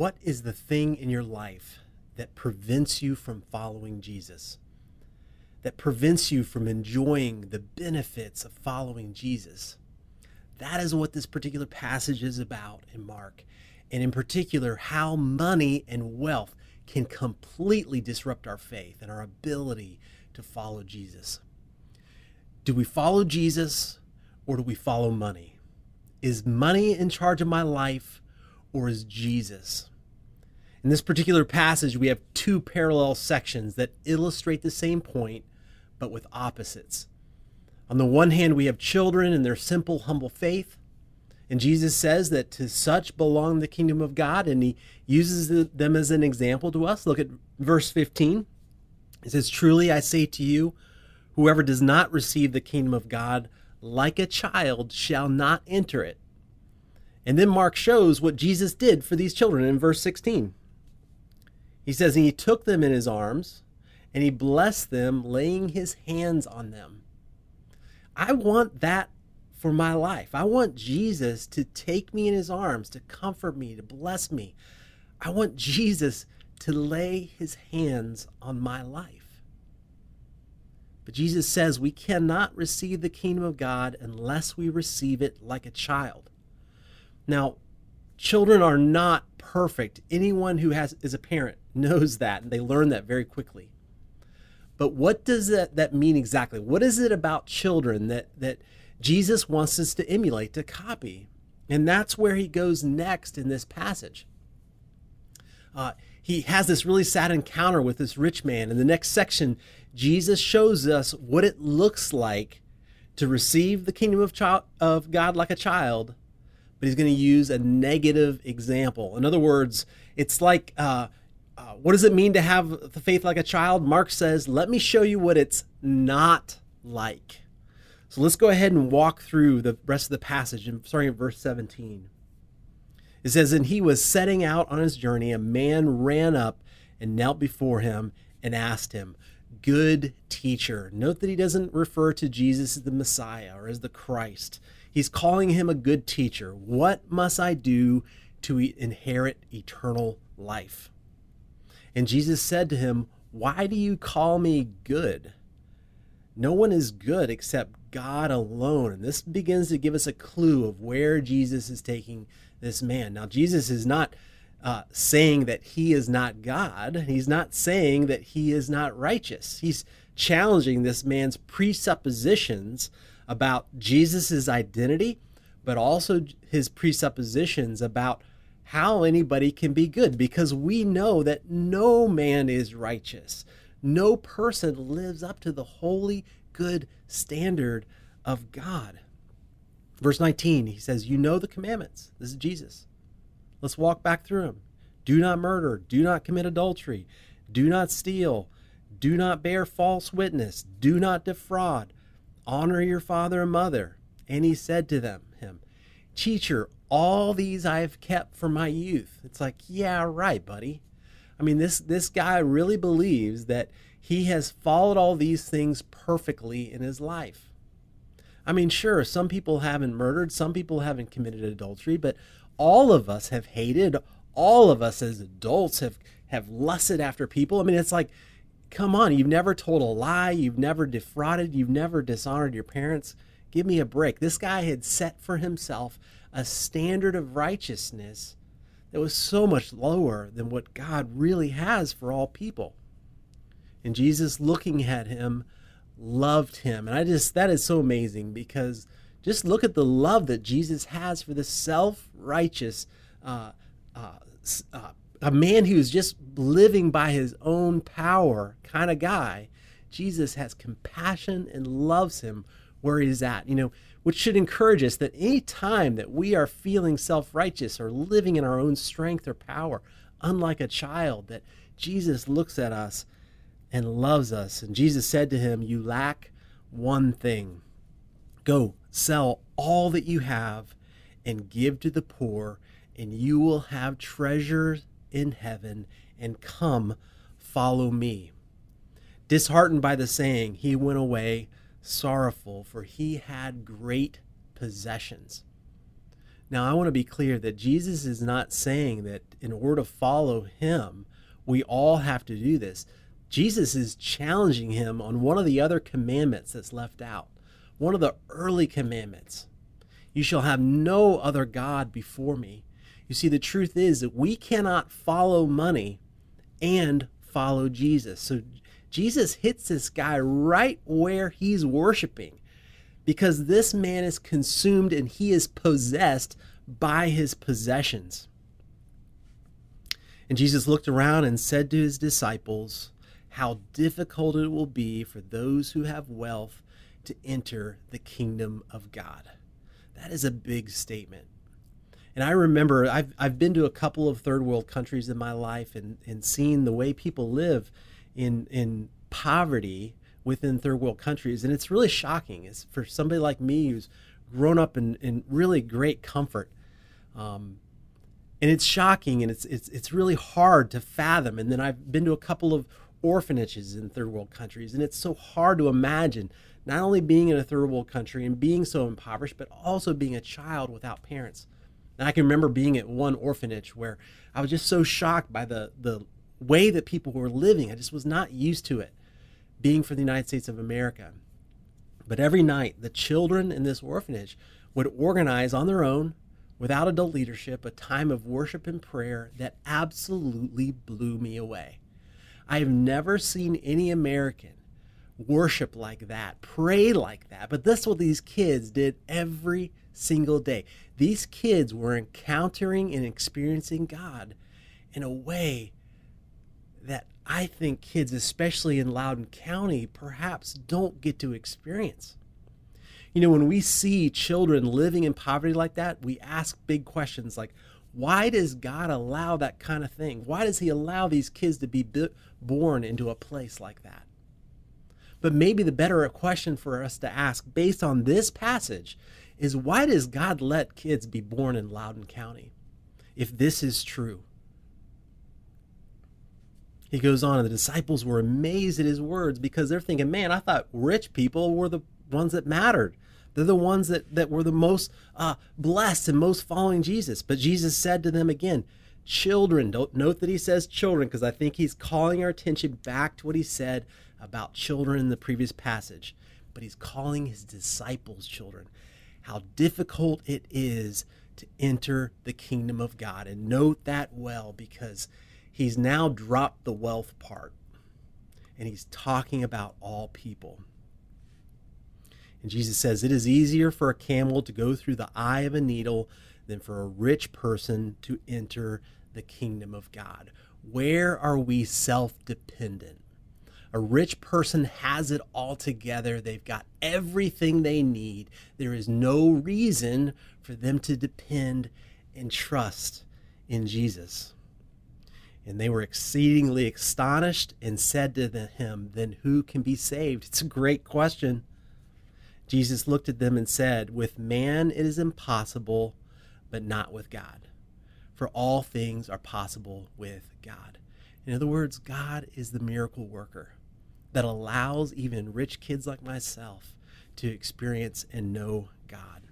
What is the thing in your life that prevents you from following Jesus? That prevents you from enjoying the benefits of following Jesus? That is what this particular passage is about in Mark, and in particular, how money and wealth can completely disrupt our faith and our ability to follow Jesus. Do we follow Jesus or do we follow money? Is money in charge of my life or is Jesus? In this particular passage, we have two parallel sections that illustrate the same point, but with opposites. On the one hand, we have children and their simple, humble faith. And Jesus says that to such belong the kingdom of God, and he uses them as an example to us. Look at verse 15. It says, Truly I say to you, whoever does not receive the kingdom of God like a child shall not enter it. And then Mark shows what Jesus did for these children in verse 16. He says, And he took them in his arms, and he blessed them, laying his hands on them. I want that for my life. I want Jesus to take me in his arms, to comfort me, to bless me. I want Jesus to lay his hands on my life. But Jesus says we cannot receive the kingdom of God unless we receive it like a child. Now, children are not perfect. Anyone who has is a parent knows that, and they learn that very quickly. But what does that, that mean exactly? What is it about children that that Jesus wants us to emulate, to copy. And that's where he goes next in this passage. Uh, he has this really sad encounter with this rich man. In the next section, Jesus shows us what it looks like to receive the kingdom of, child, of God like a child, but he's going to use a negative example. In other words, it's like, uh, uh, what does it mean to have the faith like a child? Mark says, let me show you what it's not like. So let's go ahead and walk through the rest of the passage, and starting at verse 17. It says, And he was setting out on his journey. A man ran up and knelt before him and asked him, Good teacher. Note that he doesn't refer to Jesus as the Messiah or as the Christ. He's calling him a good teacher. What must I do to inherit eternal life? And Jesus said to him, Why do you call me good? No one is good except God alone. And this begins to give us a clue of where Jesus is taking this man. Now, Jesus is not uh, saying that he is not God, he's not saying that he is not righteous. He's challenging this man's presuppositions about Jesus' identity, but also his presuppositions about how anybody can be good because we know that no man is righteous. No person lives up to the holy, good standard of God. Verse 19, he says, You know the commandments. This is Jesus. Let's walk back through them. Do not murder. Do not commit adultery. Do not steal. Do not bear false witness. Do not defraud. Honor your father and mother. And he said to them, Teacher, all these I have kept from my youth. It's like, yeah, right, buddy. I mean, this this guy really believes that he has followed all these things perfectly in his life. I mean, sure, some people haven't murdered, some people haven't committed adultery, but all of us have hated, all of us as adults have have lusted after people. I mean, it's like, come on, you've never told a lie, you've never defrauded, you've never dishonored your parents. Give me a break. This guy had set for himself a standard of righteousness that was so much lower than what God really has for all people. And Jesus, looking at him, loved him. And I just, that is so amazing because just look at the love that Jesus has for the self righteous, uh, uh, uh, a man who's just living by his own power kind of guy. Jesus has compassion and loves him where he's at, you know, which should encourage us that any time that we are feeling self righteous or living in our own strength or power, unlike a child, that Jesus looks at us and loves us. And Jesus said to him, You lack one thing. Go, sell all that you have and give to the poor, and you will have treasures in heaven, and come, follow me. Disheartened by the saying, he went away sorrowful, for he had great possessions. Now, I want to be clear that Jesus is not saying that in order to follow him, we all have to do this. Jesus is challenging him on one of the other commandments that's left out, one of the early commandments. You shall have no other God before me. You see, the truth is that we cannot follow money and follow Jesus. So Jesus hits this guy right where he's worshiping because this man is consumed and he is possessed by his possessions. And Jesus looked around and said to his disciples, How difficult it will be for those who have wealth to enter the kingdom of God. That is a big statement. And I remember I've, I've been to a couple of third world countries in my life and, and seen the way people live in, in poverty within third world countries. And it's really shocking. It's for somebody like me who's grown up in, in really great comfort. Um, and it's shocking and it's, it's, it's really hard to fathom. And then I've been to a couple of orphanages in third world countries. And it's so hard to imagine not only being in a third world country and being so impoverished, but also being a child without parents. And I can remember being at one orphanage where I was just so shocked by the, the way that people were living. I just was not used to it being for the United States of America. But every night, the children in this orphanage would organize on their own, without adult leadership, a time of worship and prayer that absolutely blew me away. I have never seen any American worship like that, pray like that. But that's what these kids did every single day. These kids were encountering and experiencing God in a way that I think kids, especially in Loudoun County, perhaps don't get to experience. You know, when we see children living in poverty like that, we ask big questions like, why does God allow that kind of thing? Why does He allow these kids to be born into a place like that? But maybe the better question for us to ask based on this passage is why does God let kids be born in Loudoun County? If this is true. He goes on, and the disciples were amazed at his words because they're thinking, man, I thought rich people were the ones that mattered. They're the ones that, that were the most uh, blessed and most following Jesus. But Jesus said to them again, children, don't note that he says children because I think he's calling our attention back to what he said about children in the previous passage, but he's calling his disciples children. How difficult it is to enter the kingdom of God. And note that well because he's now dropped the wealth part and he's talking about all people. And Jesus says, It is easier for a camel to go through the eye of a needle than for a rich person to enter the kingdom of God. Where are we self dependent? A rich person has it all together. They've got everything they need. There is no reason for them to depend and trust in Jesus. And they were exceedingly astonished and said to him, Then who can be saved? It's a great question. Jesus looked at them and said, With man it is impossible, but not with God. For all things are possible with God. In other words, God is the miracle worker that allows even rich kids like myself to experience and know God.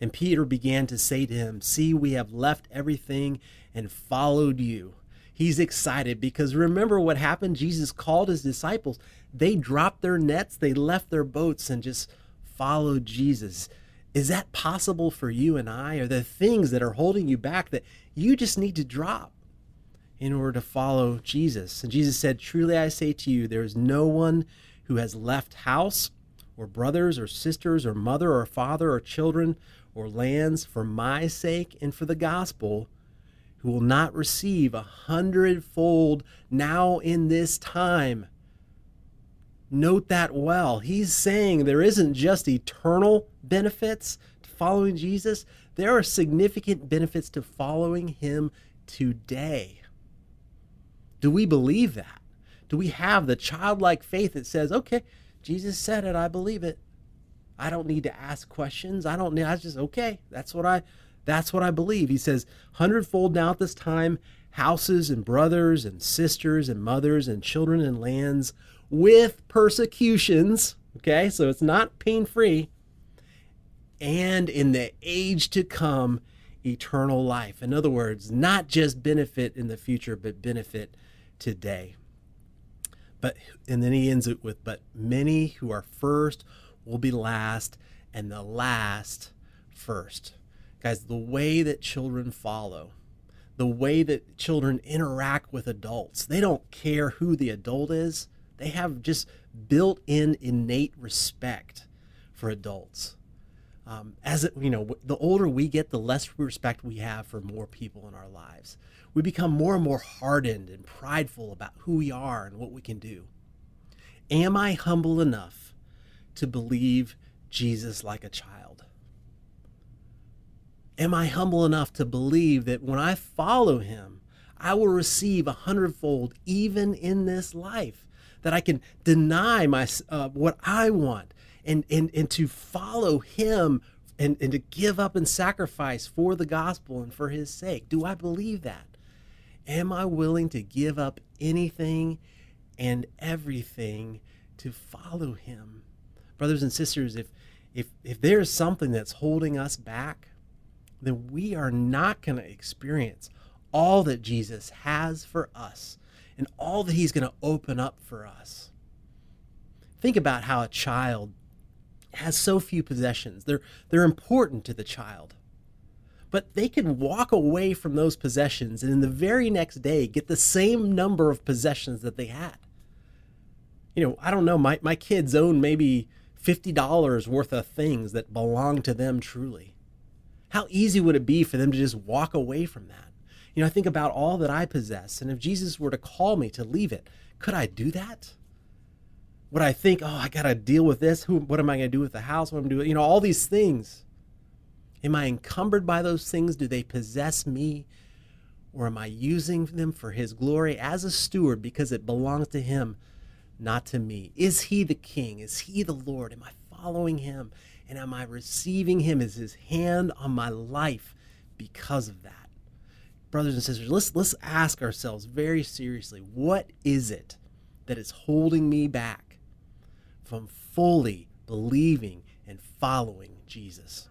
And Peter began to say to him, See, we have left everything and followed you. He's excited because remember what happened? Jesus called his disciples. They dropped their nets, they left their boats, and just followed Jesus. Is that possible for you and I? Are there things that are holding you back that you just need to drop? in order to follow Jesus. And Jesus said, Truly I say to you, there is no one who has left house or brothers or sisters or mother or father or children or lands for my sake and for the gospel who will not receive a hundredfold now in this time. Note that well. He's saying there isn't just eternal benefits to following Jesus, there are significant benefits to following him today. Do we believe that? Do we have the childlike faith that says, okay, Jesus said it, I believe it. I don't need to ask questions. I don't need, I just, okay, that's what I, that's what I believe. He says, hundredfold now at this time, houses and brothers and sisters and mothers and children and lands with persecutions. Okay, so it's not pain free. and in the age to come, eternal life. In other words, not just benefit in the future, but benefit today. But and then he ends it with, but many who are first will be last, and the last first. Guys, the way that children follow, the way that children interact with adults, they don't care who the adult is. They have just built in innate respect for adults. Um, as it, you know, the older we get, the less respect we have for more people in our lives. We become more and more hardened and prideful about who we are and what we can do. Am I humble enough to believe Jesus like a child? Am I humble enough to believe that when I follow him, I will receive a hundredfold even in this life? That I can deny my uh, what I want and, and, and to follow him and, and to give up and sacrifice for the gospel and for his sake. Do I believe that? Am I willing to give up anything and everything to follow him? Brothers and sisters, if if if there's something that's holding us back, then we are not going to experience all that Jesus has for us and all that he's going to open up for us. Think about how a child has so few possessions. They're they're important to the child. But they can walk away from those possessions and in the very next day get the same number of possessions that they had. You know, I don't know, my, my kids own maybe $50 worth of things that belong to them truly. How easy would it be for them to just walk away from that? You know, I think about all that I possess, and if Jesus were to call me to leave it, could I do that? Would I think, oh, I got to deal with this? Who, what am I going to do with the house? What am I doing? You know, all these things. Am I encumbered by those things? Do they possess me? Or am I using them for His glory as a steward because it belongs to Him, not to me? Is He the King? Is He the Lord? Am I following Him? And am I receiving Him as His hand on my life because of that? Brothers and sisters, let's, let's ask ourselves very seriously what is it that is holding me back from fully believing and following Jesus?